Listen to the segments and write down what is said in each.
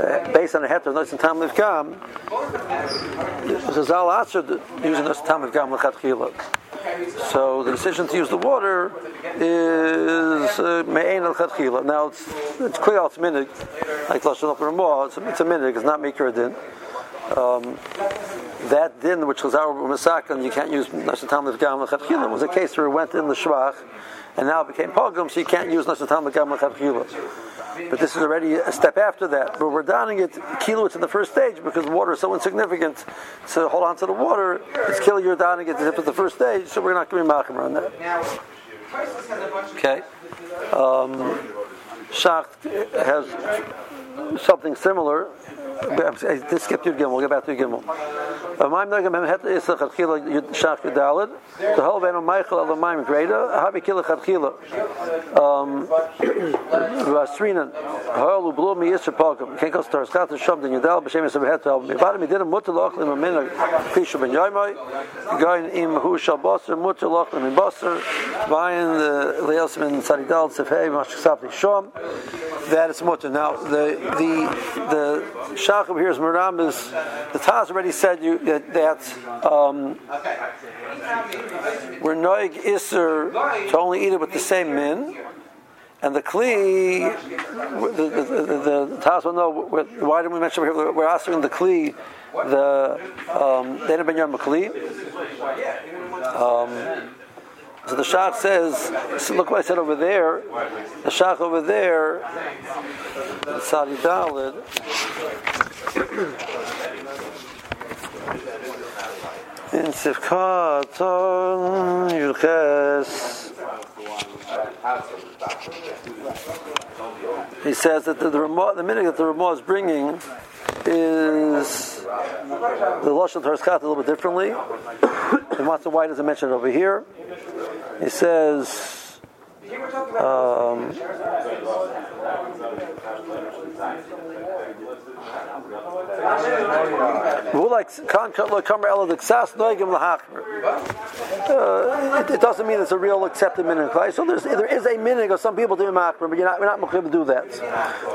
uh, based on a heter, nice and tam livkam, Zal Asher using this tam livkam l'chatchila. So the decision to use the water is uh, me'ein al chatchila. Now it's it's clear it's minig, like lashon al It's, it's a minig. It's not mikra din. Um, that din which was our masakan, you can't use lashon tam livkam l'chatchila. Was a case where it went in the shvach, and now it became pogrom, so you can't use lashon livkam l'chatchila. But this is already a step after that. But we're downing it kilo. In the first stage because water is so insignificant. So hold on to the water. It's kilo. You're downing it at the first stage. So we're not going to be machmer on that. Okay. Um, Shach has something similar. This skipped your gimel. We'll get back to your gimel. Amayim nagam hem het is chachila shach yudalid. The whole ben Michael al amayim greda. Habi kila chachila. Um, Vasrinan. Ha'ol ublu mi yisra palkam. Ken kos tar skat shom den yudal b'shem yisra het al. Mivad mi dinam mutter lachlim a minna fishu ben yoymai. Gain im hu shal basar mutter lachlim in basar. Vayin the leilsman saridal sefei mashk sapti shom. That is mutter. Now the the the shachim here is maram is the Taz already said you that, that um, we're noig iser to only eat it with the same min. And the kli, the, the, the, the Taz will know why didn't we mention over here? We're asking the kli, the um, Ben Yom kli. Um, so the Shach says, so look what I said over there. The Shach over there, Sadi Dalid. In Sifkat Yulches. He says that the, the, the minute that the Ramah is bringing is the Lashon Tarskat a little bit differently. and Matzah White doesn't mention it over here. He says, um, uh, it doesn't mean it's a real accepted minig. So there's, there is a minig of some people doing machmer, but you're not, we're not going to do that. The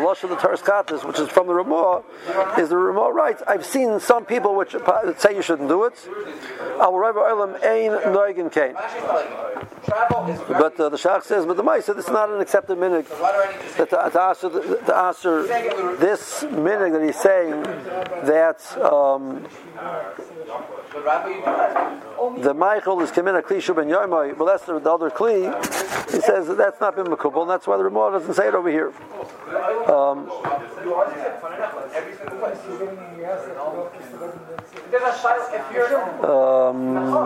lush of the Taras which is from the Ramah, is the Ramah writes, I've seen some people which say you shouldn't do it. But uh, the Shach says, but the Mai said it's not an accepted minig. That to, to, answer, to answer this minig that he's saying that um, the Michael is Kamina Kli Shubin Yoimai, but that's the, the other Kli. He says that that's not been Makubal, and that's why the Ramah doesn't say it over here. Um, um,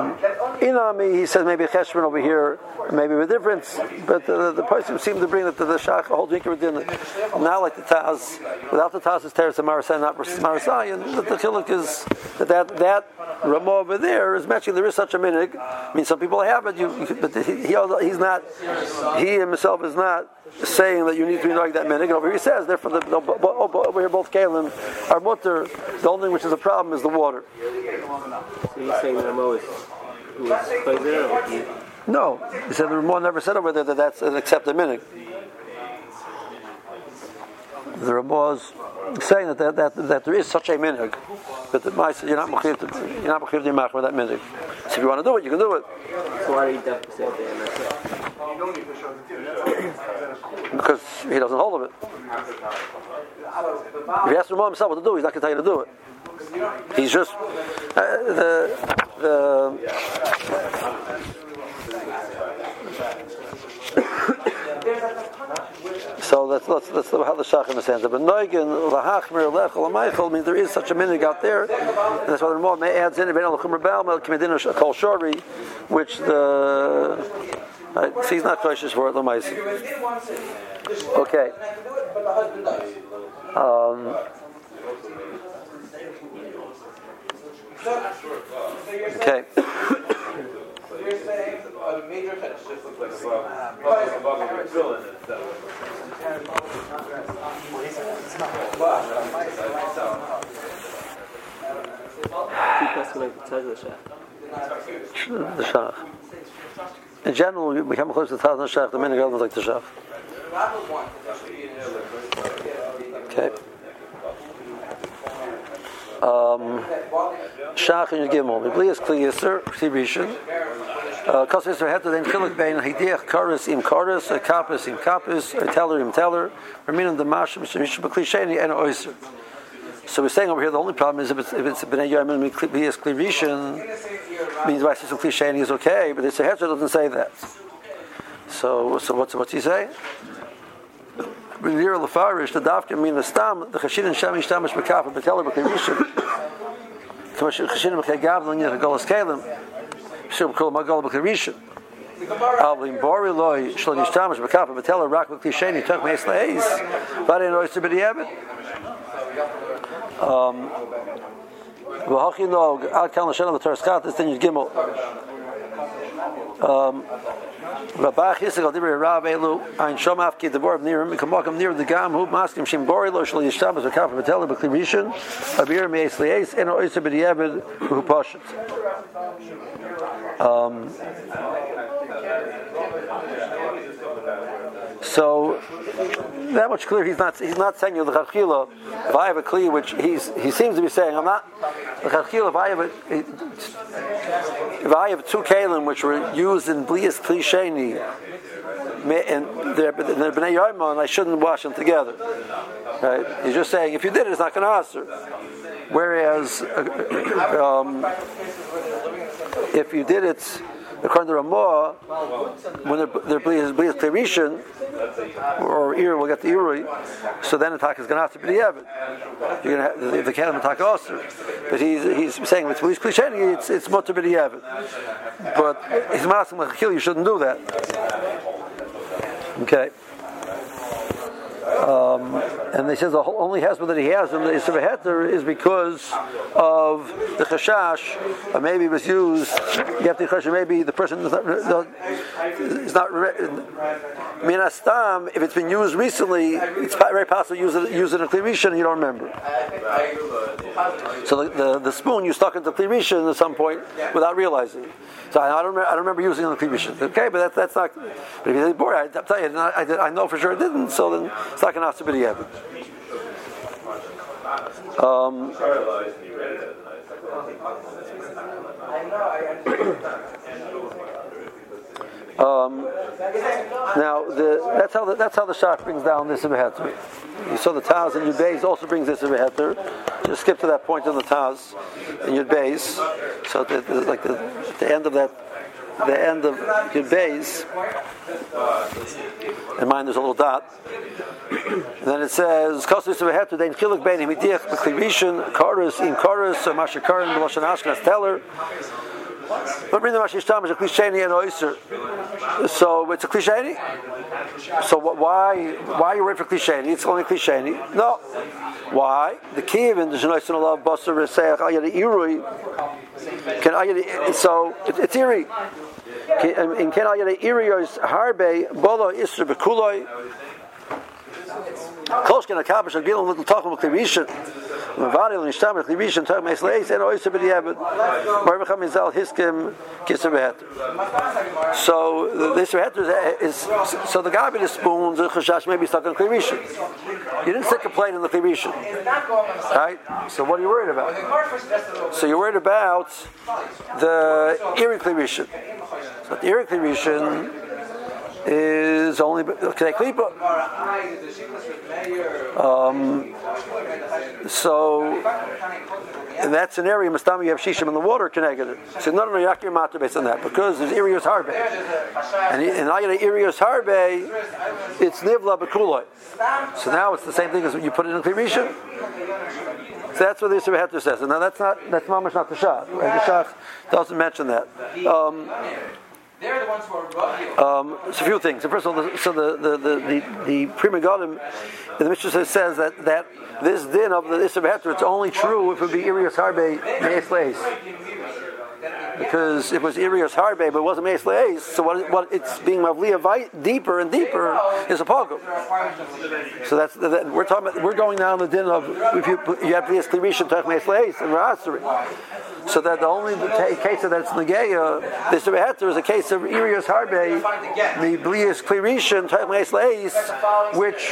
Inami, he says maybe Cheshvan over here, maybe a difference, but the, the person seemed to bring it to the Shach, a whole drinker din, not like the Taz, without the Taz is Teres and Marasai, not Marasai, and the, the Chiluk is that that, that Ramah over there is matching, there is such a minig. I mean, some people have it, you, but he, he, he's not, he himself is not saying that you need to be like that minig. And over here he says, therefore, the, the, over here both Kalim are mutter. The only thing which is a problem is the water. So he's saying that Ramah was No, he said the Ramah never said over there that that's an accepted minig. The Ramah is saying that, that, that, that there is such a minig, but the mice, you're not machir you're not machir to with that minig. So if you want to do it, you can do it. So why do you definitely say that? because he doesn't hold of it. If he asks Ramah himself what to do, he's not going to tell you to do it. He's just uh, the the. So that's that's, that's how the shach understands it. But noigin lahachmir lechol amaychol means there is such a minig out there, and that's why the Ramah adds in ben alchum rebel mel kol shori, which the Right? He's not cautious for it, Okay. Um, okay. The. In general, close to thousand. The like the. Okay. Um, shach and gimel. Miblias kliyaser ksibishin. Kosses are head to then chilik bein hidiach karis im karis, a kapis im kapis, a teller im teller, reminim the mashim shemish b'klisheni and oyser. So we're saying over here the only problem is if it's if it's bnei yomin miblias klirishin means why some cliche is okay, but the Seher doesn't say that. So, so what's what's he say? B'nir lefarish the dafka mean the stam the and sham ishtamish b'kafa b'teler b'kirishin. Kamash chashin b'kagav l'nir galas kalim. You gimel. Um, Rabach Yisrael Dibri Rav Elu Ein Shom Afki Nirim Kamakam Nir the Gam Hu Maskim Bori Lo Shal Yishtabas V'Kaf V'Tel V'Klirishin Abir Hu Pashat Um So that much clear. He's not. He's not saying you the chachila. If I have a kli, which he's he seems to be saying, I'm not the chachila. If I have a, if I have two kalim which were used in blias klisheni, and they're bnei and I shouldn't wash them together. Right? He's just saying if you did it, it's not going to answer. Whereas, uh, um, if you did it according to Ramah, when they're, they're blias blias or Ir will get the Irui, so then attack is going to have to be the Evid. You're going to have the, the Kalim attack also. But he's, he's saying with police cliche, it's it's be the Evid. But he's asking you shouldn't do that. Okay. Um, and they says the only husband that he has in the Isra Heter is because of the chashash, maybe it was used. You have to chashash. Maybe the person is not. Is not minastam. If it's been used recently, it's very possible use it, use it in klirisha and you don't remember. So the, the, the spoon you stuck into klirisha at some point without realizing. So I, don't remember, I don't remember using it in klirisha. Okay, but that, that's not. But if you say, boy, I, I tell you, I, I, I know for sure it didn't. So then it's to be the evidence. Um, um, now the, that's how the, that's how the shach brings down this Heter. You saw the Taz and Yud Beis also brings this Heter. Just skip to that point in the Taz and Yud Beis. So the, the, like the, the end of that the end of Yud base, In mind, there's a little dot. And then it says, "Kosus v'hetu dein chiluk bein himidiach b'klivishin chorus in chorus or mashakarin b'loshan ashkenaz teller." But bring the mashishtam is a klisheni and oyster. So it's a klisheni. So why why you waiting for klisheni? It's only klisheni. No. Why? The kiyevin there's no oyster love basar v'seach ayad irui. Can ayad so it's eerie. In can ayad irui harbe bolo isra bekuloi. Close can a kabish of gilim little with klivishin. Mavadi and Ishtam and klivishin talk meis leis and mizal hiskim. So this beheter is so the guy with the spoons and chashash maybe stuck on klivishin. You didn't stick a plate in the klivishin, right? So what are you worried about? So you're worried about the iri klivishin. So the iri klivishin is only Kedei Klipa. Um, so, in that scenario, Mastami, you have Shishim in the water connected. So, no, no, no, Yakir Mata based on that because there's Irios Harbe. And in Ayana Irios Harbe, it's Nivla Bekuloi. So now it's the same thing as you put it in Klirisha. So that's what the Yisrael says. And now that's not, that's mamash not the Shach. Right? The Shach doesn't mention that. Um, ones who are you. Um, it's a few things. So first of all, the, so the the the the, the Pri Megadim in the Mishnah says, that that this din of the Isser it's only true if it be Irias Harbe Meis Leis. Because it was Irias Harbe, but it wasn't Meis Leis. So what, what it's being Mavliya deeper and deeper is a Pogum. So that's that, we're talking. About, we're going down the din of if you you have Blias Klirisha Tach Meis Leis and Rasari. So that the only ta- case of that's Negeya, this Heter is a case of Irias Harbe, the Blias Klirisha and Meis Leis, which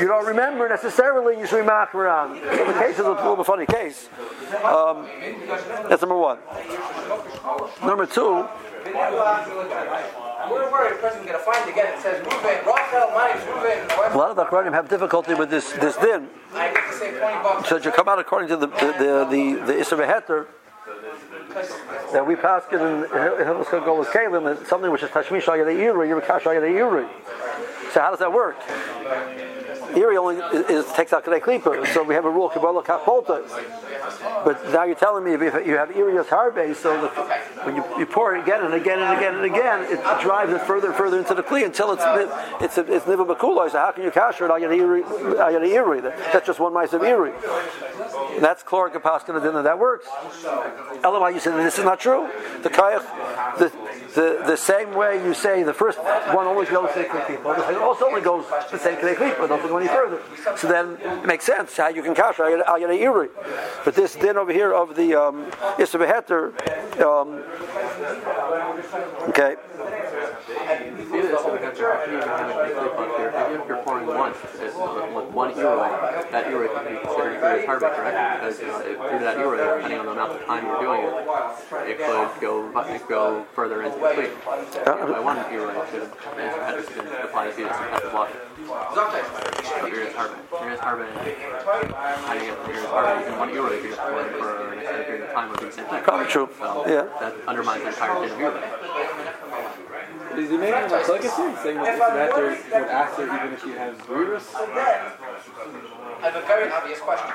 you don't remember necessarily. You should be machmer on. So the case is a little bit funny case. Um, that's number one. Number two. We're worried a person's going to find again. It says Ruben, Rachel, Mike, Ruben. A lot of the Acharonim have difficulty with this this din. I get to say 20 bucks. So you come out according to the the the the, the that we pass it in Hilchot Golas Kalim something which is Tashmish Ayad Iri, Yirikash Ayad Iri. So how does that work? Iri only is, is takes out Klipa, so we have a rule Kabbalah Kapolta. But now you're telling me if you have Iri as Harbe, so the, when you, you pour it again and again and again and again, it drives it further and further into the Kli until it's it's it's Niva Bakulai. So how can you kasher it Ayad Iri? Ayad Iri? That's just one mice of Iri. That's Klor Kapaskana Dinah. That works. Elamai, you said this is not true. The Kayach, the, the, the same way you say the first one always goes to Kedei Klipa, the also only goes to say Kedei Klipa, doesn't go any further. So then it makes sense how you can kasher Ayad Iri. But this din over here of the um, Issa um, okay. You do this, on the. Even if you're pouring once, it's, one euro, that euro can be considered Iri's hardback, correct? Because you know, through that euro, depending on the amount of time you're doing it, it could go it go further into the cleat. By one euro, it have to some type of water. So you one you're pouring for an extended period of time, thing. True. So Yeah. that undermines the entire din of. Is he making a legacy saying that this matter would answer even if you have virus? I have a very obvious question.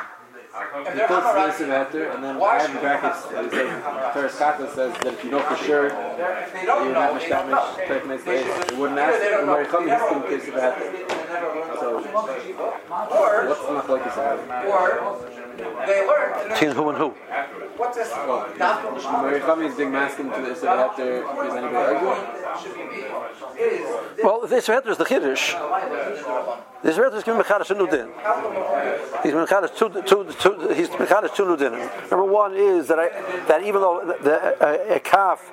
If He puts this matter, and then I have in brackets, it says, Teres Kata says that if you know for sure, if they you don't would know, they don't know. Mishtamish, take next it wouldn't ask, and Mary Chami has to case of that. So, Or, what's the machlokes or they learn. Between who and who? What's this? Not Mary is big masking to the after, is anybody arguing? should be me. Is Well, this Beheter is the Kiddush. This Beheter is giving Mechadish a new din. He's Mechadish two, two, two, he's Mechadish two new din. Number one is that I, that even though the, the, a, a calf,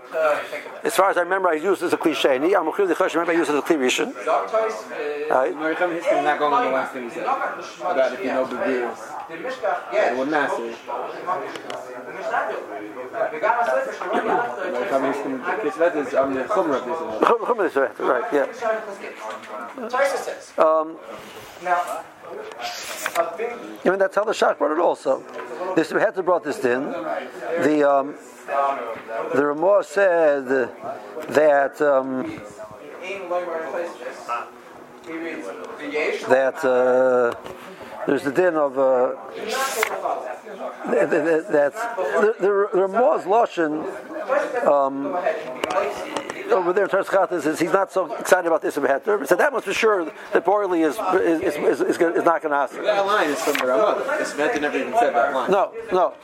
as far as I remember, I used it as a cliche. And I'm the remember I used it as a cliche. dog toys. Right? Uh, uh, Mary history is not going on the last thing he said. About if you know the virus. The Mishka, It yes. We got my slipper, she already left the- Mary Chami history, case of that is on the Chumrah of this. Chum- Chum is right, right, yeah. Um, Now, a big I mean, that's how the Shach brought it also. This Beheter brought this in. The, um, the Ramah said that, um, aim lower in place this. He reads the Yesh. that uh, there's the din of uh, that, that, the, the, the Ramah's Lashon um, over there in Teres Chatas is he's not so excited about this Beheter. So that much for sure that Borley is is, is, is, is, is not going to ask. That line is from the Ramah. This Metta never even said that line. No, no.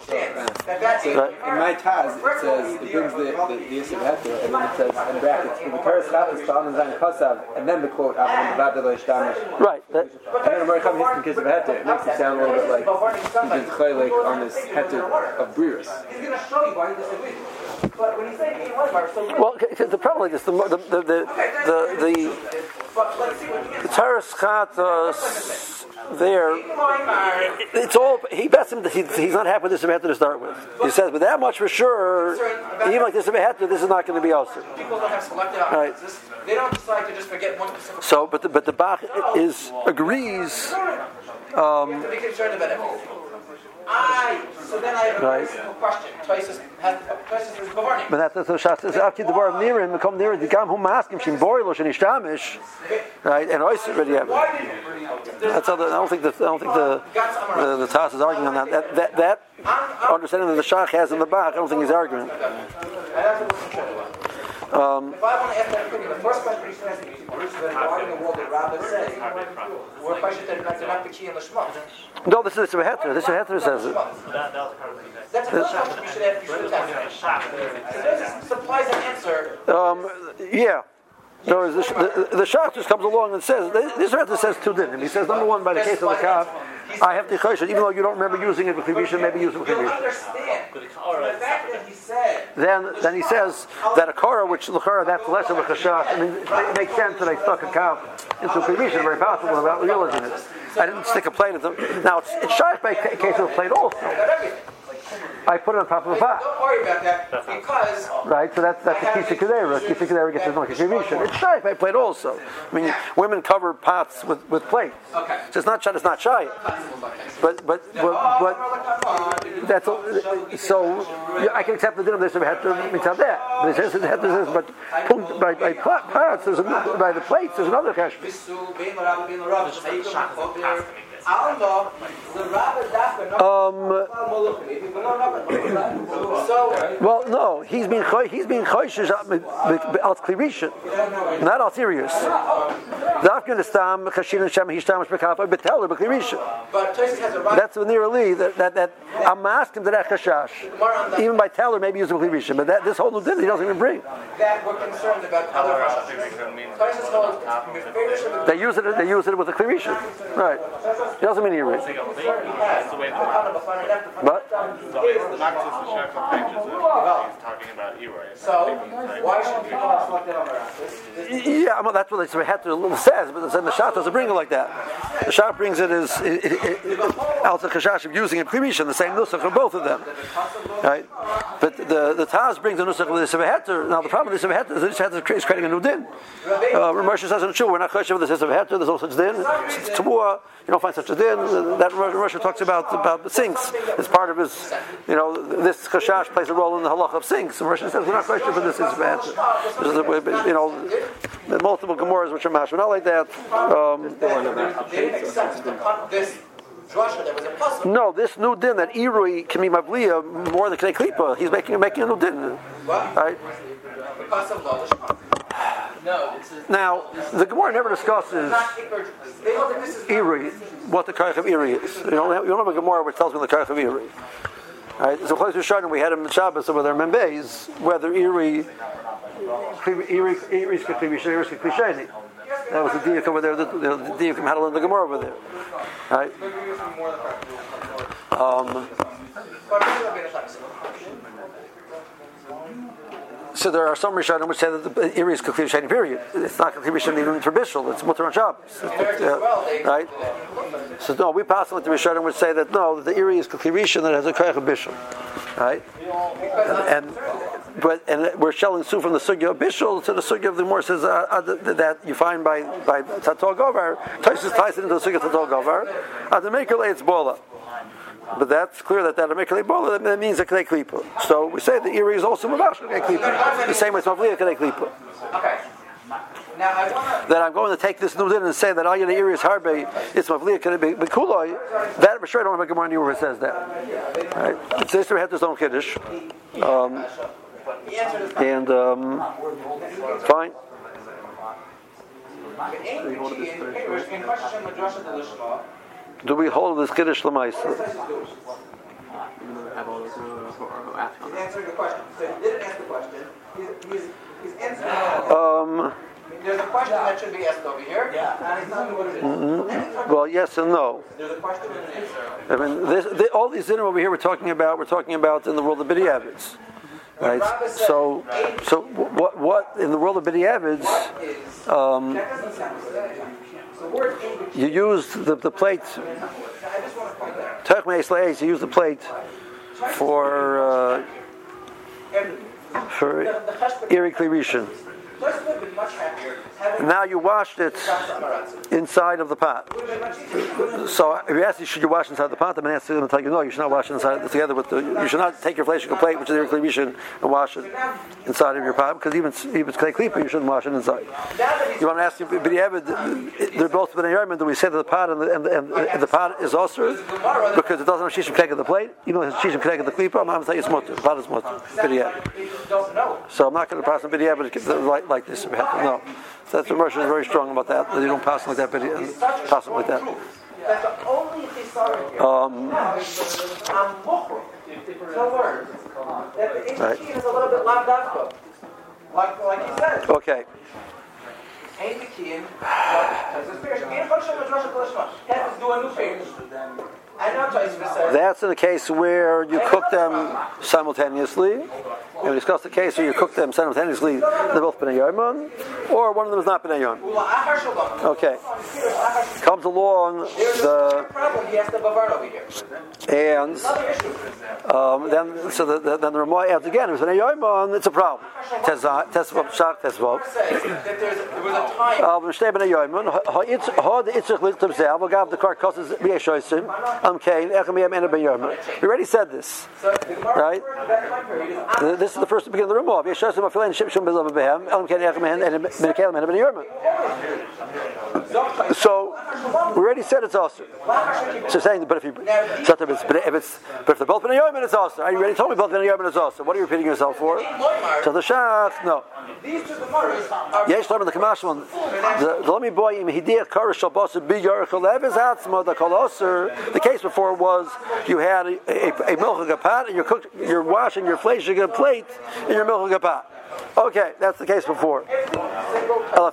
That's it. Right. In my Taz, it says, it brings the, the, the Yisrael Heter, and then it says, in brackets, in the Paris Chappis, Talmud Zayin Chasav, and then the quote, Avon Bavada Lo Ishtamish. Right. That, And then American Hiskin Kiss of Heter, it makes it sound a little bit like he's been chaylik on this Heter of Breers. He's going to show you why he disagrees. But when he's saying aim lower, so well, c- the problem is the the the the the, the, but let's see what he the gets. Teres Chatas there. It's all he bets him. He, he's not happy with this Beheter to start with. He says, but that much for sure. Even like this Beheter, this is not going to be also. People don't have selective Right. analysis. They don't decide to just forget one specific. So, but the, but the Bach is agrees. Um, you have to be concerned about everything. I. So then I have a Right. question. Twice is But that's the Shach says, "After the bar Nirim, come near the gam who maskim shim boilosh and ishtamish." Right, and oyster already have. That's I don't think the I don't think the the, the Taz is arguing on that. That that, that understanding that the Shach has in the Bach, I don't think he's arguing. Um, If I want to ask that opinion, the first question you should ask me is regarding the word that Rabbi says, or if I should say that they're not the key in the shmot. no, this is a heter. This is a heter says it. That's the first question you should ask. You should ask. This supplies an answer. Um, yeah. No, the, the, the Shach just comes along and says, this Rebbe says two dinim. He says, number one, by the case of the calf, I have the choshen, even though you don't remember using it with Kivisha, maybe use it with said, Then, then he says that a Korah, which Lachara, that's less of a chashash. I mean, it makes sense that I stuck a calf into Kivisha, very possible without realizing it. I didn't stick a plate in them. Now, it's, it's shy by ca- case of a plate also. I put it on top of a pot. Don't worry about that because Right, so that's that's the Kisa Kedera. Kisa Kedera gets his monkey. It's shy by plate also. I mean, women cover pots with, with plates. Okay. So it's not shy, it's not shy. But, but, but, but that's all, so I can accept the din of this if it had to mitzvah that. But it says had to but by by pots there's another, by the plates there's another kashmir. Alma, the rabbi dafka, Um, well, no, he's being choy- he's being choishish al klirishin, not al serious. Dafkin is tam chashin and shem hishtam shmekafa beteller beklirishin. but Tosis has. That's the near Ali that that, that I'm asking to that chashash. Even by teller, maybe use a klirishin, but that this whole new din he doesn't even bring. that we're concerned about other Tosis holds Meferish They use it. They use it with a klirishin, right? It doesn't mean he read. But Not just the Sheffield pages, he's talking about Eroy. So, why should people not select that on their app? yeah, well, that's what the Heter says, but then the shot doesn't bring it like that. The shot brings it as al chashash of using a klirishin, the same nusach for both of them, right? But the the Taz brings a nusach with the Heter. Now the problem with the Heter is Heter is creating a new din. Uh, Ramesh says in the we're not choshev with the Heter. There's no such din. It's Tabua. You don't find such a din. That Ramesh talks about about sinks. It's part of his. You know, this chashash plays a role in the halach of sinks. And Ramesh says we're not choshev with this is a- You know, the multiple Gemaras which are mashma, not like that. Um, no, this new din that Irui can be mavliya more than Knei Klipa. He's making making a new din, right? The Now, the Gemara never discusses They hold that this is Iri, what the Karach of Iri is. You don't, have, you don't have a Gemara which tells me the Karach of Iri. Right? So close to Shardin, we had him in Shabbos over there, Membeis, whether Iri, Iri, Iri Iri. That was the diak over there, the, the, the diak had to learn the Gemara over there. Right? Um, but really Rabbeinu Shach said. So there are some Rishonim which say that the Iri is Keklivi Sheni, period. It's not Keklivi Sheni even for Bishul, it's Mutter on Shabbos. Uh, right? So no, we pass with the Rishonim which say that no, the Iri is Keklivi that has a Koyach of Bishul. Right? And, and but and we're shelling Sue from the sugya of Bishul to the sugya of the more says uh, uh, that you find by by Tatol Govar. Taisus ties it into the sugya of Tatol Govar. Uh, the maker it's bola. But that's clear that that Amikale Bola that means a Kadei Klipa. So we say the Iri is also Mavash Kadei Klipa. The same way it's Mavliya Kadei Klipa. Okay. That I'm going to take this new din and say that Ayana Iri is Harbe, it's Mavliya Kadei Bekuloi. That for sure I don't have a Gemara where it says that. Right? It's this we have this own Kiddush. Um, and um, fine. in question Madrasha de Lishma. Do we hold this Kiddush Lamaisa? Have all those or ask on that. Answering the question. So he didn't ask the question. He's, he's, he's answering. Um, There's a question that should be asked over here. And he's telling me what it is. Mm-hmm. well, yes and no. There's a question and an answer. I mean, this, the, all these dinim over here we're talking about, we're talking about in the world of B'di'avids. Right? So, so what, what in the world of B'di'avids, um, You use the, the plate, I just want to point that. Tech Me'es you use the plate for, uh, for the cheshbon Iri Klirishin. Plus, would have been much happier having Now you washed it inside of the pot. So if you ask me, should you wash inside the pot? I'm going to tell you, no, you should not wash inside together with the. You should not take your flesh plate, which is your rishon, and wash it inside of your pot because even even it's clay you shouldn't wash it inside. You want to ask, but they're both bnei yarmin. Do we say that the pot and the, and the, and the pot is also because it doesn't have shishim keg of the plate, even though it has shishim keg of the klipa? I'm going to tell you it's mutter. Pot is mutter. So I'm not going to pass on b'diavad like like this. No, so that's the Rosh is very strong about that. That you don't pass like that, but pass it like that. That only chisaron Um, I'm muchrim to learn Right. A little bit. Like, like he said, okay. ain't the key in what is spiritual. Ain't function with Rosh Hashanah. Have to do a new page. And now Taisva says, That's in the case where you cook them simultaneously. And we discussed the case where you cook them simultaneously. They're both bnei yarman, or one of them is not bnei yarman. well, Ahar Shalom. Okay. Comes along the a problem he has to bavard over here. and um, then so the, the, then the Ramah adds again. If it's bnei yarman, it's a problem. Tesvav, tesvav, shak tesvav. Says that there's, there was a time Al v'shtei bnei yarman. Ha the itzich lichtam zev. Agav the karkasses b'yeshoisim. Am kain echem yem ena bnei. We already said this. So the Gemara Right. referred to that time period is This is the first to begin the Ramah. Yeshoisim afilein shimshon b'zav b'hem. Elam kain echem ena bnei kalim ena bnei yarman. So we already said it's also. So saying, but if you, if it's, if it's, but if they're both bnei yarman, it's also. You already told me both bnei yarman is also. What are you repeating yourself for? So the shach, no. these two Gemaras are Yesh Lama the Kamash one. The Lami boy im hidiach karish shalbasa bi yarich lev is atzma the koloser. The case before was you had a a, a milchig pot and you're cooked, you're washing your fleshig plate in your milchig pot. Okay, that's the case before. A.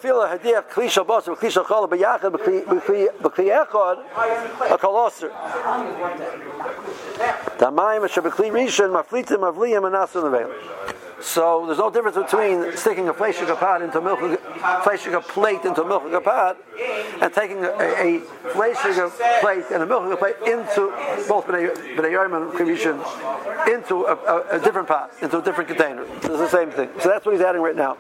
Damayim. So there's no difference between sticking a fleshig pot into milk, fleshig plate into a milk pot, and taking a, a plate and a milk plate into both bnei Yarman and Krivishin into a, a, a different pot, into a different container. It's the same thing. So that's what he's adding right now.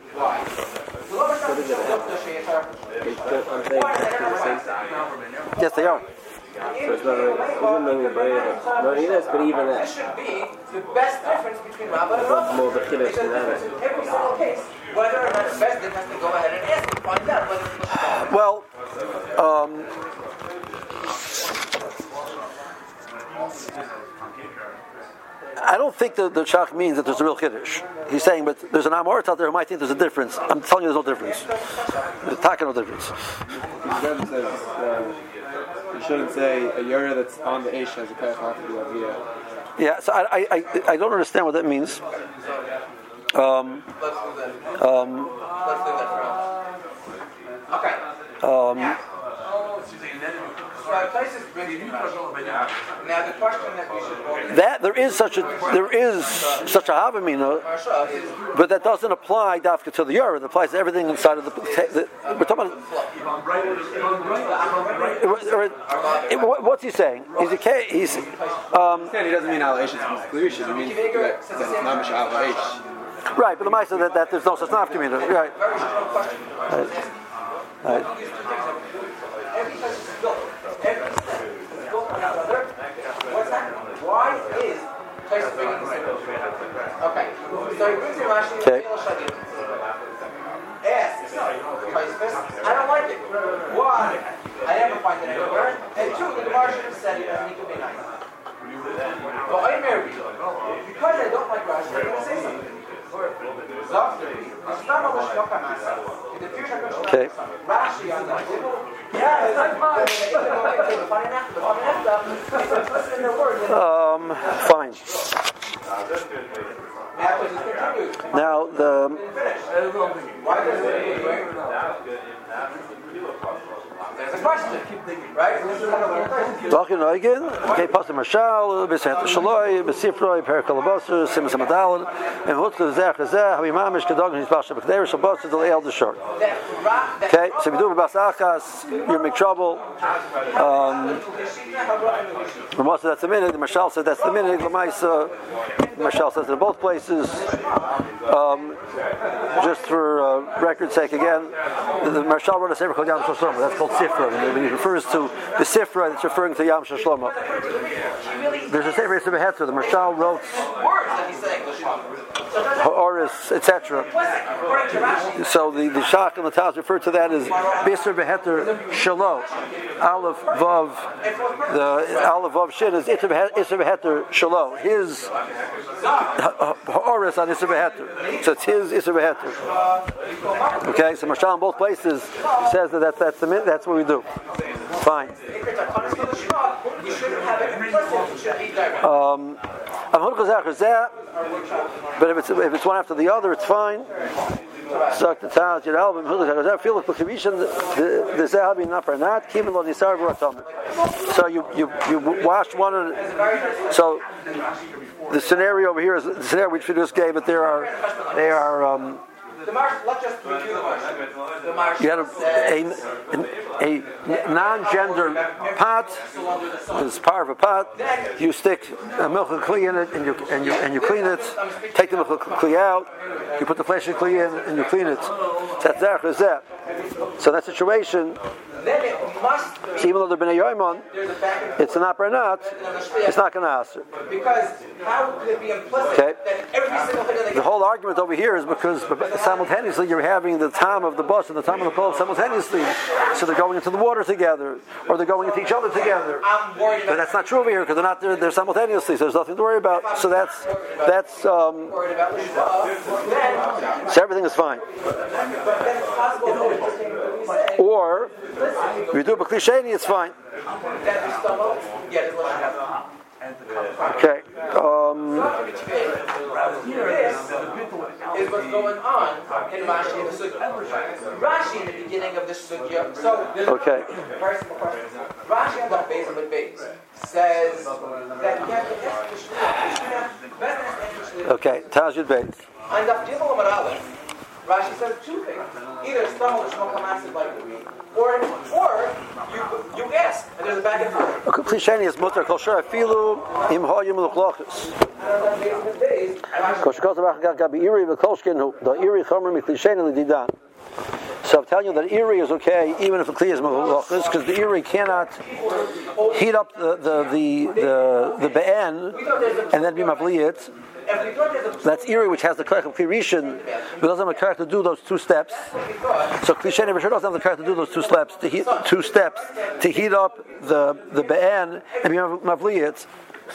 Yes, they are. So it's not really, even though we're brave, not even this, but even that. This should be the best difference between Rabbah and Rabbah. The killer Because than every single case, whether or not the best has to go ahead and ask to find out whether it's Moshe Well, um, I don't think that the Shach means that there's a real Kiddush. He's saying, but there's an Amoritz out there who might think there's a difference. I'm telling you there's no difference. There's talking no difference. The Rebbe says uh, you shouldn't say a yara that's on the Aish has a kayak off the idea. Yeah, so I, I, I, I don't understand what that means. Um, Let's do that. um, Let's do that for Okay. um, So our place is bringing Now the question that we should go that there is such a there is such a havamina, but that doesn't apply dafka to the yara. It applies to everything inside of the. the we're talking about. or- or- what- what's he saying? He's a ca- he's um, And he doesn't mean al Aish is. He means that, that it's not Misha right, but the Maisa that, that there's no such naf community. Right. very strong question. Right. These two things are every place is built. Every step is built on each other. What's happening? Why is place bringing this? Okay. So he brings in Okay. Mil Shadim. Asks I don't like it. Why? I never find it anywhere. And two, the Gemara should have said it doesn't need to be nice. But I married because I don't like Rashi. I'm going to say something. Zafri, it's not a Lashmaka Masa. In the future, I'm going to Okay. Rashi on table. Yeah, it's like fine. The funny enough, the funny enough, it's twisted in the word. Um, fine. Now, the A question. Welcome again. Okay, Pastor Marshal, Besat Shaloi, and Zeh, Havimamish Kadog, the Okay, so if you do Bas Achas, in big trouble. Um, Ramah said that's the minute, the Marshal said that's the minute, Lamaisa, Marshall says in both places. Um, just for uh, record's sake, again, the, Marshall wrote a sefer called. That's called Sifra. When he refers to the Sifra, it's referring to Yam Shlomo. There's a sefer Yisrael. The Marshall wrote Ha'oris, etc. So the, the Shach and the Taz refer to that as Bisr Beheter Shalom. Aleph Vav, the Aleph Vav Shin is Isr Behe- Isr Beheter Shalom. His Ha'oris on Isr Beheter. So it's his Isr Beheter. Okay, so Mashal in both places says that that's, that's, the, that's what we do. Fine. Um, but if it's if it's one after the other, it's fine. The your album, the Zahabi. So you you you wash one the, so the scenario over here is the scenario which we just gave, but there are they are. Um, The Marsh, let's just review the Marsh. The Marsh you had a, a, a non-gender pot is part of a pot. You stick a milk and kli in it, and you and you and you clean it. Take the milk and kli out. You put the flesh and kli in, and you clean it. That's that. Is that? So that situation, then it must be, even though they've been a yoimon, it's an opera not. It's not going to answer. Because how could it be implicit Okay. that every single thing that The whole argument over here is because simultaneously you're having the time of the bus and the time of the pole simultaneously. So they're going into the water together, or they're going into each other together. But that's not true over here because they're not there. They're simultaneously, so there's nothing to worry about. So that's that's um, so everything is fine. Or if you do a cliche, it's fine. we. Okay. Um, is what's going on in Rashi in the Sugya. Rashi in the beginning of the Sugya, so okay. simple question. Rashi on the base of the base says that. Okay. Tajid Bates. On the Gimel Rashi says two things. Either stumble or shmo kamasid like we, or or you you ask, and there's a A is kol im hoyim the the Kol gabi iri hu the iri chomer lididan. So I'm telling you that iri is okay even if the kli is because the iri cannot heat up the the the the, the be'en and then be mavliyit. That's iri which has the korach of kirishin, but doesn't have the korach to do those two steps. So cliche never doesn't have the korach to do those two steps to heat two steps to heat up the the be'en and be mavliyit.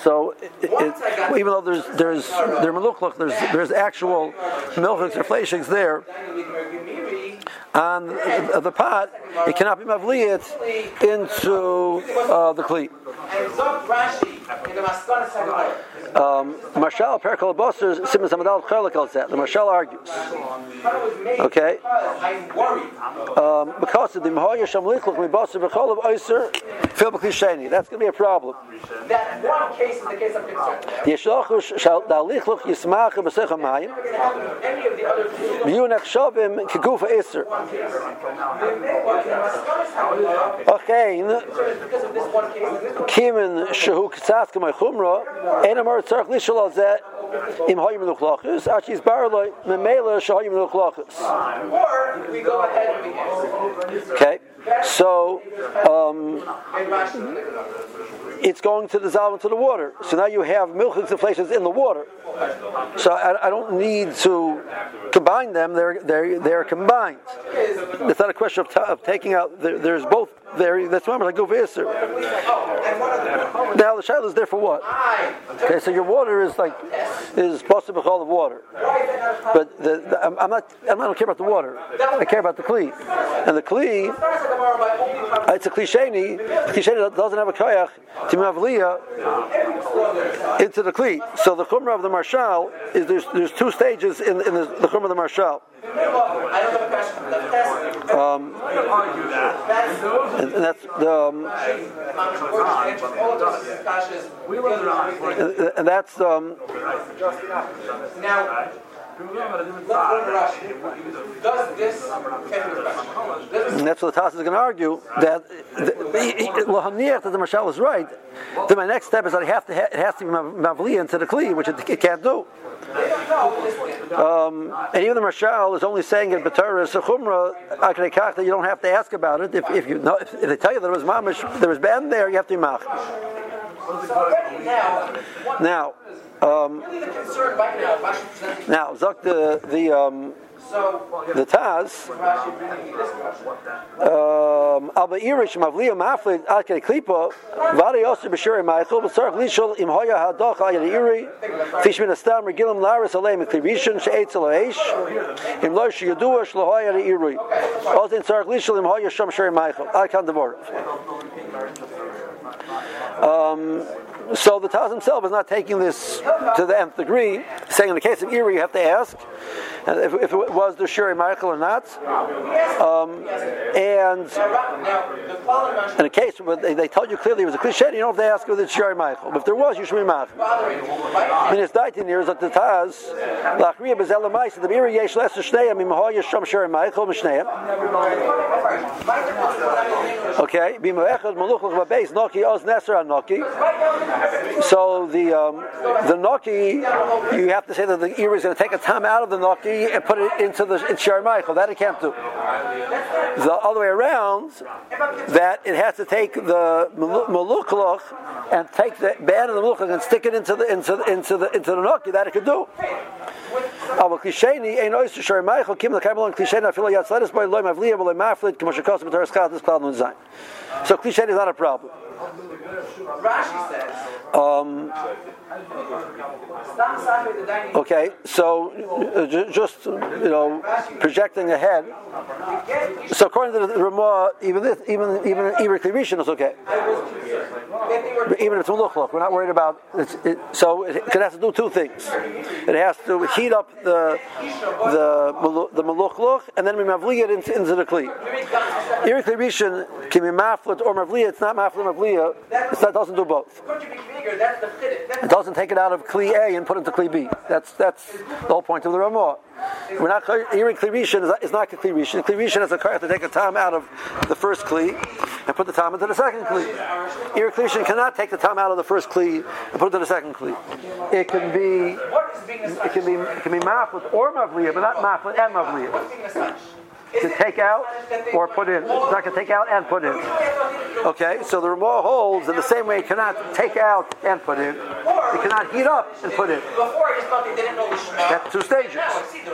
So it, it, even though there's there's there's there's actual milchiks or fleshings there on the, the pot, it cannot be mavliyit into uh, the kli. And Zok the Um, Marshal Perkal Bosser Simon Samadal calls that. The Marshal argues. Okay. Um, because of the Mahoya Shamlichlik Mibosser Bechol of Oyser Phil Beklisheni. That's going to be a problem. That one case is the case I'm concerned about. Yeshlochu shall Dalichluch Yismach Hamayim. We're going to happen of the other Shovim Kigufa Iser. The main one in the Maskana Sagamor Ochein is because of this one case and this one. Kimin Shehu Ktsat K'may Chumra Ein Amar Tzarch Lishal Al Zeh Im Hoyim Luchlachus Achis Barloi Memela Shoyim Luchlachus. Or we go ahead and we. Okay, so um, it's going to dissolve into the water. So now you have milk inflations in the water. So I, I don't need to combine them; they're they're they're combined. It's not a question of, ta of taking out. There, there's both there. That's why I'm like go the Now the shadow is there for what? Okay, so your water is like is possible all of water, not but the, the, I'm, I'm not I'm, I don't care about the water. I care about the kli, and the kli. It's a cliche. Cliche doesn't have a koyach to mavliya into the kli. So the chumrah of the marshal is there's, there's two stages in, in the, the chumrah of the marshal, Um, and, that's the um, and that's um, now. Does this that's what the Taz is going to argue that well, Haniach that the Marshal is right. Then my next step is that I have to ha- it has to be mavli into the kli, which it, it can't do. Um, and even the Marshal is only saying in Bataras chumra that you don't have to ask about it. If, if you know, if they tell you that there was mamish, there was ben there, you have to be mach. Now, um, now, Zok the the um, the Taz. Um, aber irish mavliya maflid ad kei klipa vada yosef b'shuri ma'achil b'tzarech lishol im hadoch ayad iri fish min astam regilim laris alei meklirishon she'etz elohesh im lo sheyadua shlo hoya iri also in lishol im hoya shom shuri ma'achil ad kan devor um, so the Taz himself is not taking this to the nth degree, saying in the case of Erie you have to ask uh, if, if it was the Shuri Michael or not. Um, and in a case where they, they told you clearly it was a cliche, you don't have to ask whether it's Shuri Michael. But if there was, you should be? I mean, it's 19 years at the Taz. Lachriya bezel ma'is the Erie yesh lesser shneim im hoya shom Michael. Okay, noki oz noki. So the um, the noki, you have to say that the ear is going to take a time out of the noki and put it into the in Shari Michael. That it can't do. The other way around, that it has to take the malukloch and take the band of the malukloch and stick it into the into the, into the into the noki. That it could do. אבל קלישני אין אויס שרי מייכל קים לקיימל קלישני אפילו יצלס בוי לוי מבליע ולוי מאפלט כמו שקוס בתור סקאט this cloud design. So cliche is not a problem. Rashi says, Um, Okay, so uh, ju- just you know projecting ahead. So according to the Ramah, even this, even even even is okay. even if it's Muluchlach, we're not worried about it. So it, it has to do two things. It has to heat up the the the Muluchlach and then we mavli it into, into the Kli. Iri Klirishin can be maflit or mavliya. It's not maflit mavliya. It doesn't do both. It doesn't take it out of Kli A and put it into Kli B. That's that's the whole point of the Ramah. We're not Iri Klirishin is not, is not Klirishin. Klirishin is a car to take a time out of the first Kli and put the time into the second Kli. Iri Klirishin cannot take the time out of the first Kli and put it into the second Kli. It can be it can be it can be maflit or mavliya, but not maflit and mavliya. To take out or put in. It's not going to take out and put in. Okay, so the Ramah holds in the same way it cannot take out and put in. It cannot heat up and put in. Before I just thought they didn't know the. That's two stages.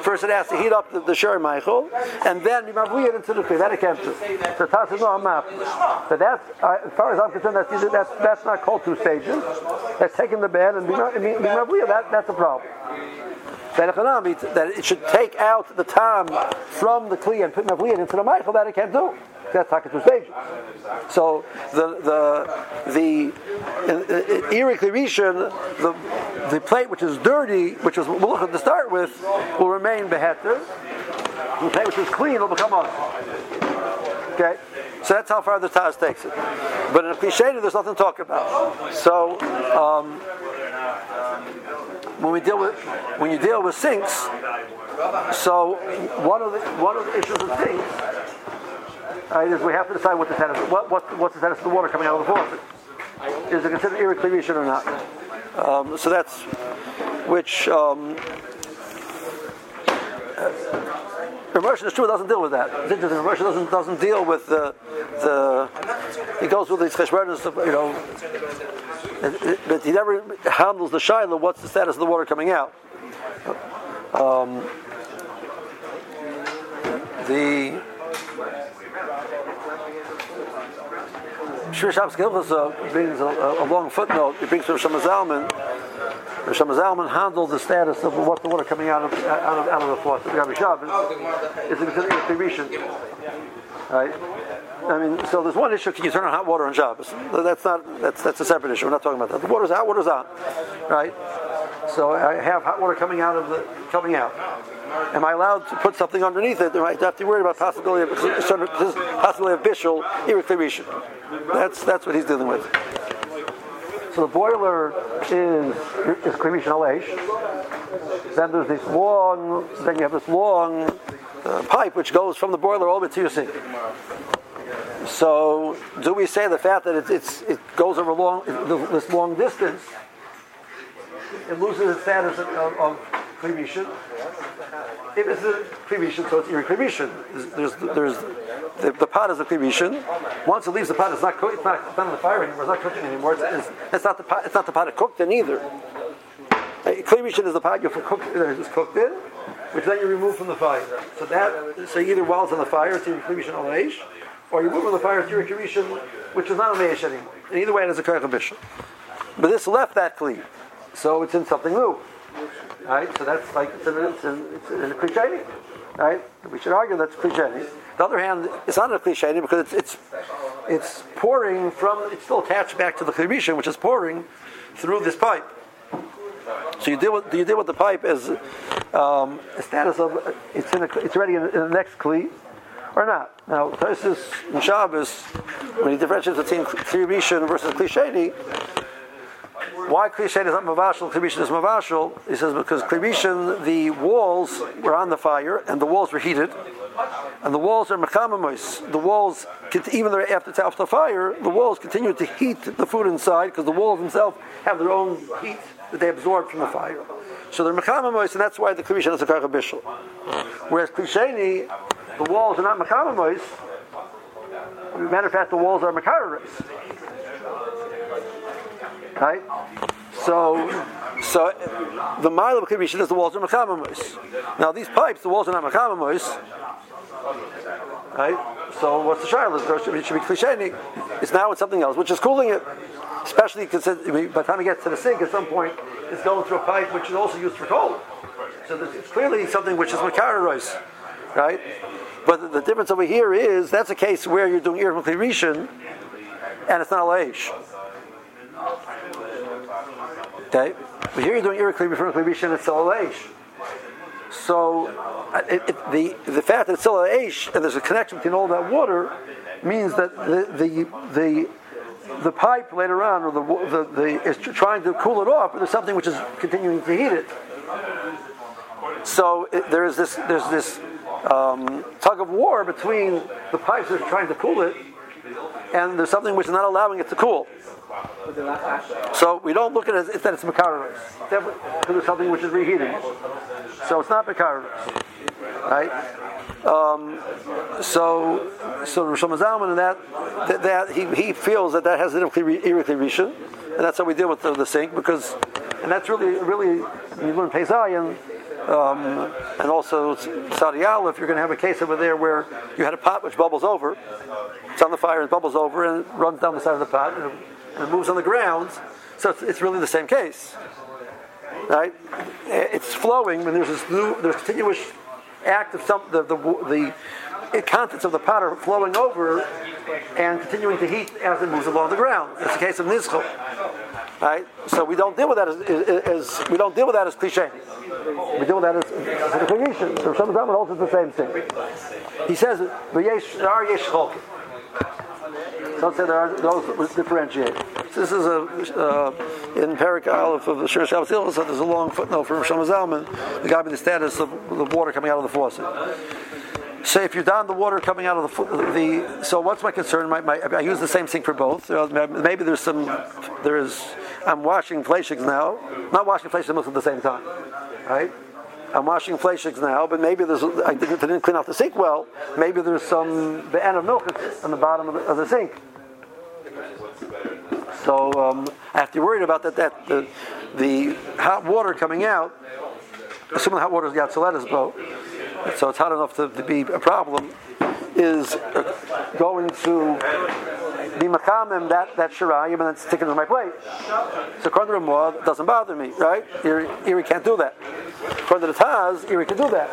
First, it has to heat up the, the Sher Michael, and then you mavli it into the Kli. That it can't do. So Taz is not. But that's, uh, as far as I'm concerned, that's, either, that's, that's not called two stages. That's taking the bed and be mavli. That, that's a problem. That that it should take out the time from the Kli and put mavli it into the Michael. That I can't do. That's two stages. So the the the uh, Erik Rishon, the the plate which is dirty, which was mulchah to start with, will remain beheter. The plate which is clean will become on. Okay, so that's how far the Taz takes it. But in a cliche, there's nothing to talk about. So um, when we deal with when you deal with sinks, so one of the one of the issues of sinks. Right, is we have to decide what the status, what, what, what's the status of the water coming out of the faucet. Is it considered irreclamation or not? Um, so that's which um, immersion is true. It doesn't deal with that. It's interesting. Immersion doesn't doesn't deal with the the. He goes with these cheshbonos, you know, but he never handles the shiloh. What's the status of the water coming out? Um, the Shir uh, brings a, a, a long footnote. It brings from Shlomo Zalman. Shlomo Zalman handled the status of what the water coming out of out of, out of the faucet. Rabbi Shabbos is considered irrigation, right? I mean, so there's one issue: can you turn on hot water on Shabbos? That's not that's that's a separate issue. We're not talking about that. The water's out, water's out, right? So I have hot water coming out of the coming out. Am I allowed to put something underneath it? Do I have to worry about possibility of possibility of bishul? That's that's what he's dealing with. So the boiler is is Krivish Alesh. Then there's this long, then you have this long uh, pipe which goes from the boiler all the way to your sink. So, do we say the fact that it, it's, it goes over long, this long distance, it loses its status of, of, of If it's a Krivishin, so it's irrecrivishin. There's, there's, the, the pot is a Krivishin. Once it leaves the pot, it's not, it's not, it's not on the fire anymore, it's not cooking anymore. It's, it's, it's not, the pot, it's not the pot it cooked in either. Klivishin is the pot you cooked, it's uh, cooked in, which then you remove from the fire. So that, so either while it's on the fire, it's Klivishin al or you move from the fire, it's Klivishin, which is not a Meish anymore. And either way, it is a Kerech But this left that Kli, so it's in something new. Right? So that's like, it's in, it's in, it's in a Klisheni. Right? We should argue that's Klisheni. The other hand, it's not a cliche because it's, it's, it's pouring from, it's still attached back to the Klivishin, which is pouring through this pipe. So you deal with you deal with the pipe as um, a status of it's in a, it's already in, in the next kli or not? Now Tosis in Shabbos when he differentiates between kli versus kli sheni, why kli is not mavashal, kli is mavashal? He says because kli the walls were on the fire and the walls were heated. And the walls are mechamamos. The walls, even after it's off the fire, the walls continue to heat the food inside because the walls themselves have their own heat that they absorb from the fire. So they're mechamamos, and that's why the klishen is a karabishal. Whereas klisheni, the walls are not mechamamos. Matter of fact, the walls are makaris. Right? So, so the mile of klishen is the walls are mechamamos. Now these pipes, the walls are not mechamamos. Right? So what's the shaila? It should be klisheni. It's now it's something else, which is cooling it. Especially because by the time it gets to the sink, at some point, it's going through a pipe which is also used for cold. So it's clearly something which is makara right? But the, difference over here is that's a case where you're doing rishon, and it's not a leish. Okay, but here you're doing irritable rishon, and it's still a leish. So it, it, the the fact that it's still eish and there's a connection between all that water means that the the the the pipe later on, or the, the, the, is trying to cool it off, but there's something which is continuing to heat it. So it, there is this, there's this um, tug of war between the pipes that are trying to cool it, and there's something which is not allowing it to cool. So we don't look at it as that it's makaros. Because it's something which is reheating. So it's not makaros. Right? Um, so, so Rosh Zalman and that, that, that, he, he feels that that has an irritable rishon, and that's how we deal with the, the, sink because, and that's really really you learn Pesayan, um, and also Saudi Aleph, you're going to have a case over there where you had a pot which bubbles over, it's on the fire and bubbles over and runs down the side of the pot and, and it moves on the ground. So it's, it's really the same case, right? It's flowing when there's this new, there's continuous act of some the the, the contents of the pot are flowing over and continuing to heat as it moves along the ground. It's the case of nizchol, right? So we don't deal with that as, as, we don't deal with that as cliche. We deal with that as a So some Zaman holds the same thing. He says there are yesh Don't say there are those which differentiate. This is a uh, in Perik Aleph of the Shir Shabbos so there's a long footnote from Shlomo Zalman, with the status of the water coming out of the faucet. Say if you're down the water coming out of the, the so what's my concern? My, my, I use the same thing for both. Maybe there's some there is. I'm washing fleishigs now, not washing fleishigs at the same time, right? I'm washing fleishigs now, but maybe there's I didn't, didn't, clean out the sink well. Maybe there's some the end of milk on the bottom of the, of the sink. So um, I have to be worried about that. That the, the hot water coming out, assuming the hot water is the Yatzaletta's boat, so it's hot enough to, to be a problem, is uh, going to be machamim that that shirayim and then stick it in my plate. So according to doesn't bother me, right? Iri, Iri can't do that. According to the Taz, Iri can do that.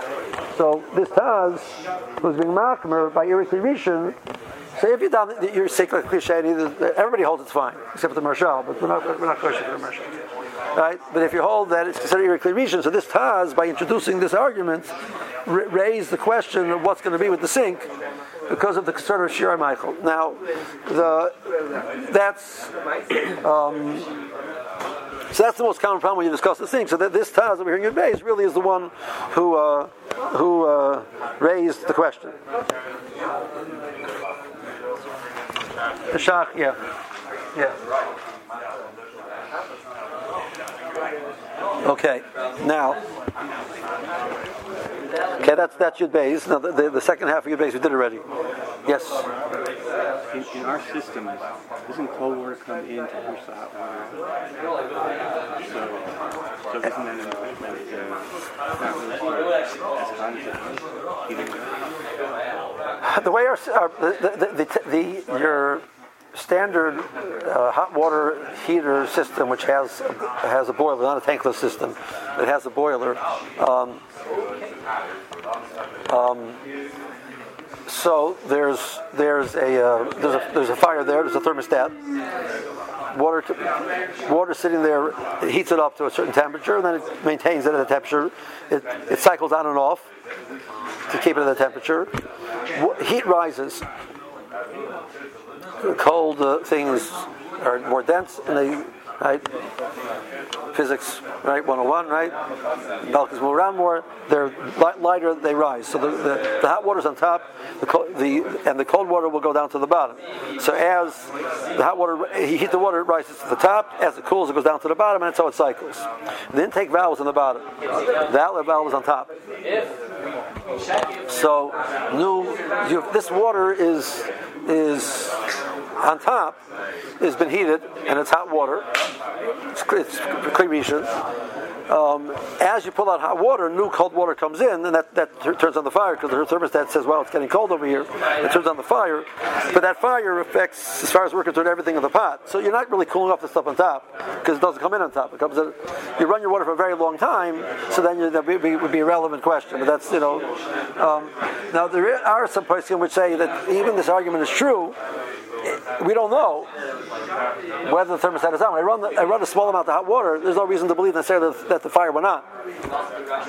So this Taz was being machmer by Iri Rishon so if you're down, you're like cliche. Everybody holds it's fine, except for the Maharshal. But we're not we're not the Maharshal, right? But if you hold that it's considered irregular region, so this Taz by introducing this argument raised the question of what's going to be with the sink, because of the concern of Shira Michael. Now, the that's um, so that's the most common problem when you discuss this thing. So that this Taz over here in Yud Beis really is the one who uh, who uh, raised the question. The Shach, yeah, yeah. Okay, now. Okay, that's that's Yud Beis. Now the, the, the second half of your base we did already. Yes. In, in our system, doesn't cold water come in to push the hot water? So, so isn't that that uh, not really as The way our, our the, the, the, the your standard uh, hot water heater system, which has has a boiler, not a tankless system, it has a boiler. Um, um, so there's there's a uh, there's a there's a fire there. There's a thermostat. Water to, water sitting there it heats it up to a certain temperature, and then it maintains it at a temperature. It, it cycles on and off to keep it at the temperature. Heat rises. Cold uh, things are more dense, and they right physics right 101 right? Molecules move around more. They're li- lighter they rise. So the, the, the hot water's on top the, the and the cold water will go down to the bottom. So as the hot water you heat the water it rises to the top. As it cools it goes down to the bottom and how it cycles. The intake valve is on the bottom. The outlet valve is on top. So new this water is is on top has been heated and it's hot water. It's, it's. Um, as you pull out hot water, new cold water comes in, and that, that tur- turns on the fire because the thermostat says, "Well, it's getting cold over here." It turns on the fire, but that fire affects, as far as we're concerned, everything in the pot. So you're not really cooling off the stuff on top because it doesn't come in on top. It comes in. You run your water for a very long time, so then that would be, be a relevant question. But that's you know. Um, now there are some places which say that even this argument is true. We don't know whether the thermostat is on. I run, the, I run a small amount of hot water. There's no reason to believe necessarily that, that the fire went on.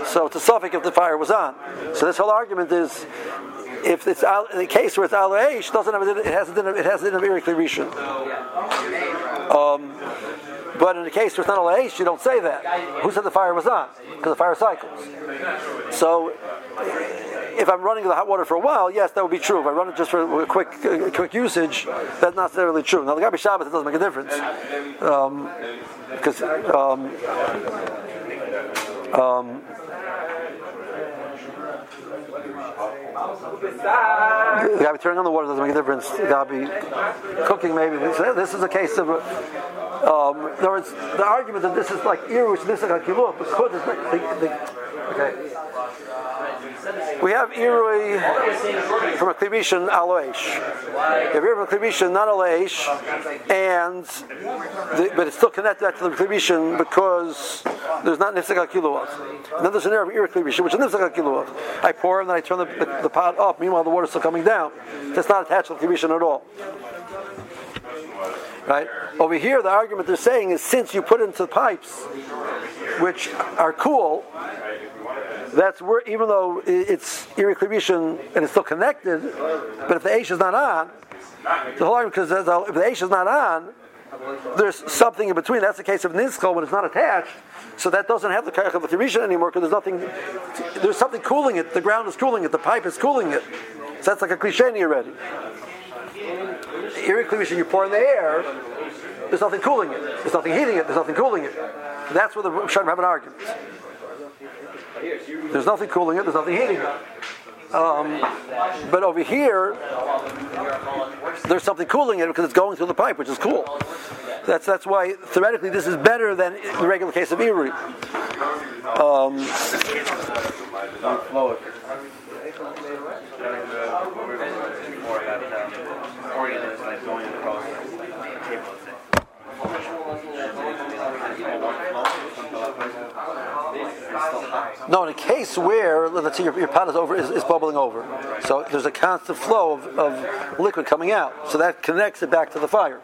So it's a suffix if the fire was on. So this whole argument is, if it's al- in the case where it's al aish, doesn't have it has a it has a din of irikli rishon. Um, but in the case where it's not al you don't say that. Who said the fire was on? Because the fire cycles. So if I'm running the hot water for a while, yes, that would be true. If I run it just for a quick, quick usage, that's not necessarily true. Now, the Gabi Shabbat, it doesn't make a difference. Because, um, the Gabi turning on the water doesn't make a difference. The guy be cooking, maybe. This is a case of, um, in the argument that this is like Irush, this is like Kiluch, because it's not, the, the, okay. We have Irui from a Klibishan Aloesh. Have Irui from a Klibishan not Aloesh, and the, but it's still connected back to the Klibishan because there's not Nifsaka Kiluach. And then there's an Irui Klibishan, which is Nifsaka Kiluach. I pour and then I turn the, the, the pot up, meanwhile the water's still coming down. That's not attached to the Klibishan at all. Right? Over here, the argument they're saying is since you put into the pipes which are cool, that's where even though it's irreclamation and it's still connected, but if the Aish is not on, the whole argument because if the Aish is not on, there's something in between. That's the case of Nizko when it's not attached. So that doesn't have the Karach of the Kirisha anymore because there's nothing, there's something cooling it. The ground is cooling it. The pipe is cooling it. So that's like a cliche already. Irreclamation, you pour in the air, there's nothing cooling it. There's nothing heating it. There's nothing cooling it. That's where the Rishonim have an argument. There's nothing cooling it. There's nothing heating it. Um, but over here, there's something cooling it because it's going through the pipe, which is cool. That's that's why theoretically this is better than the regular case of Erie. Um, no, in a case where let's say your, your pot is over is, is bubbling over, so there's a constant flow of, of liquid coming out, so that connects it back to the fire.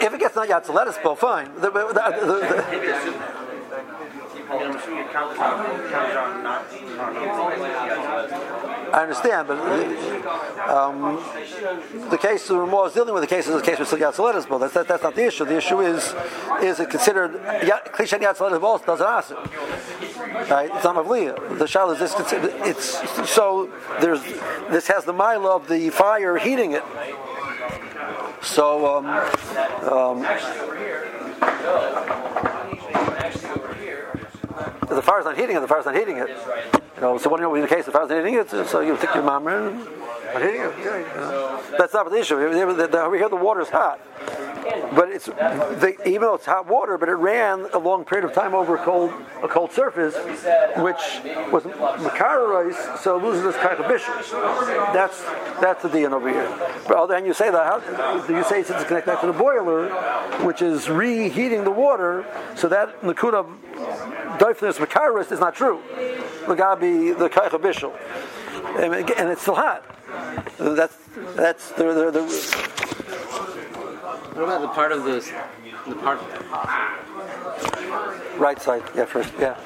If it gets not yet, so let us spill, fine. The- the- the- the- I understand, but um, the case the Ramah is dealing with the case is the case with Yatzaletis Bo. That's that, that's not the issue. The issue is is it considered Klishan Yatzaletis Bo doesn't answer. Right? It's not Mavliya. The shal is this it's so there's this has the mile of the fire heating it. So um, um, if the fire's not heating it, the fire's not heating it. You know, so what do you know in the case the fire's not heating it? So you take your mamre and not heating it. Yeah, you know. That's not the issue. Over here the water's hot. But it's the, even though it's hot water, but it ran a long period of time over a cold a cold surface, which was makarais, so it loses its kind of bishop. That's that's the deal over here. But other than you say that, how, you say it's connected to the boiler, which is reheating the water, so that nakuda doifnus makarais is not true. Lagabi the kaich of bishul, and, and it's still hot. That's that's the, the, the What about the part of this? The part. right side. Yeah, first. Yeah.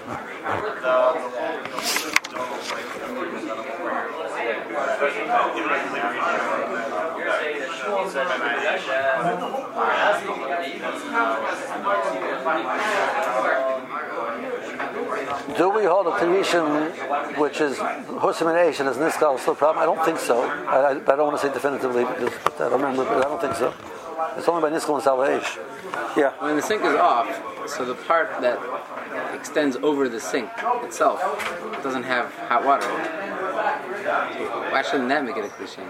Do we hold a Tarishan which is Husim and Asian as Niskal still a problem? I don't think so. I, I, I don't want to say definitively because I don't remember, but I don't think so. It's only by Niskal and Salvation. Yeah. When the sink is off, so the part that extends over the sink itself doesn't have hot water in it. So why shouldn't that make it a cliche?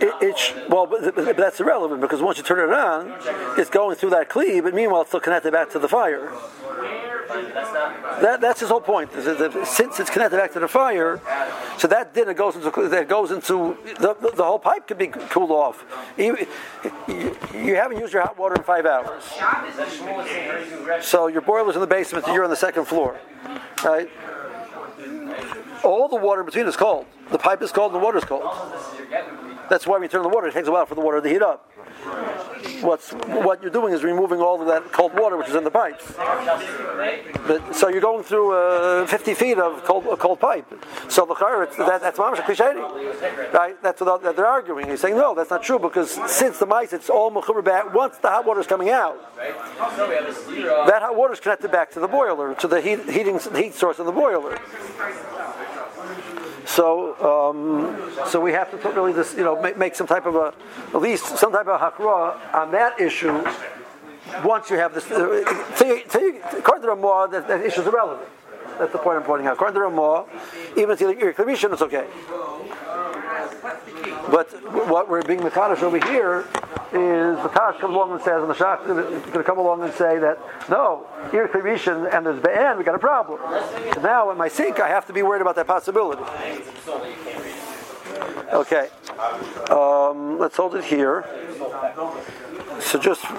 It, it's well, but, but that's irrelevant because once you turn it on, it's going through that cleave, but meanwhile it's still connected back to the fire. That, that's his whole point. Since it's connected back to the fire, so that dinner goes into that goes into the, the, the whole pipe could be cooled off. You, you, you haven't used your hot water in five hours, so your boiler's in the basement, and you're on the second floor, right? All the water in between is cold. The pipe is cold and the water is cold. That's why you turn the water, it takes a while for the water to heat up. What's what you're doing is removing all of that cold water which is in the pipes. But, so you're going through uh, 50 feet of cold, cold pipe. So the that, that's mamash klisheni, right? That's what they're arguing. He's saying no, that's not true because since the mice, it's all mechuber back. Once the hot water is coming out, that hot water is connected back to the boiler, to the heat, heating heat source of the boiler. So, um, so we have to put really this, you know, make, make some type of a, at least some type of hakra on that issue. Once you have this, uh, according to the Ramah, that, that issue is irrelevant. That's the point I'm pointing out. According to the Ramah, even if reclamation is okay. But what we're being Makadosh over here is the Taz comes along and says, and the Shach is going to come along and say that, no, here Kirishan and there's Be'en, we got a problem. So now in my sink, I have to be worried about that possibility. Okay. Um, let's hold it here. So just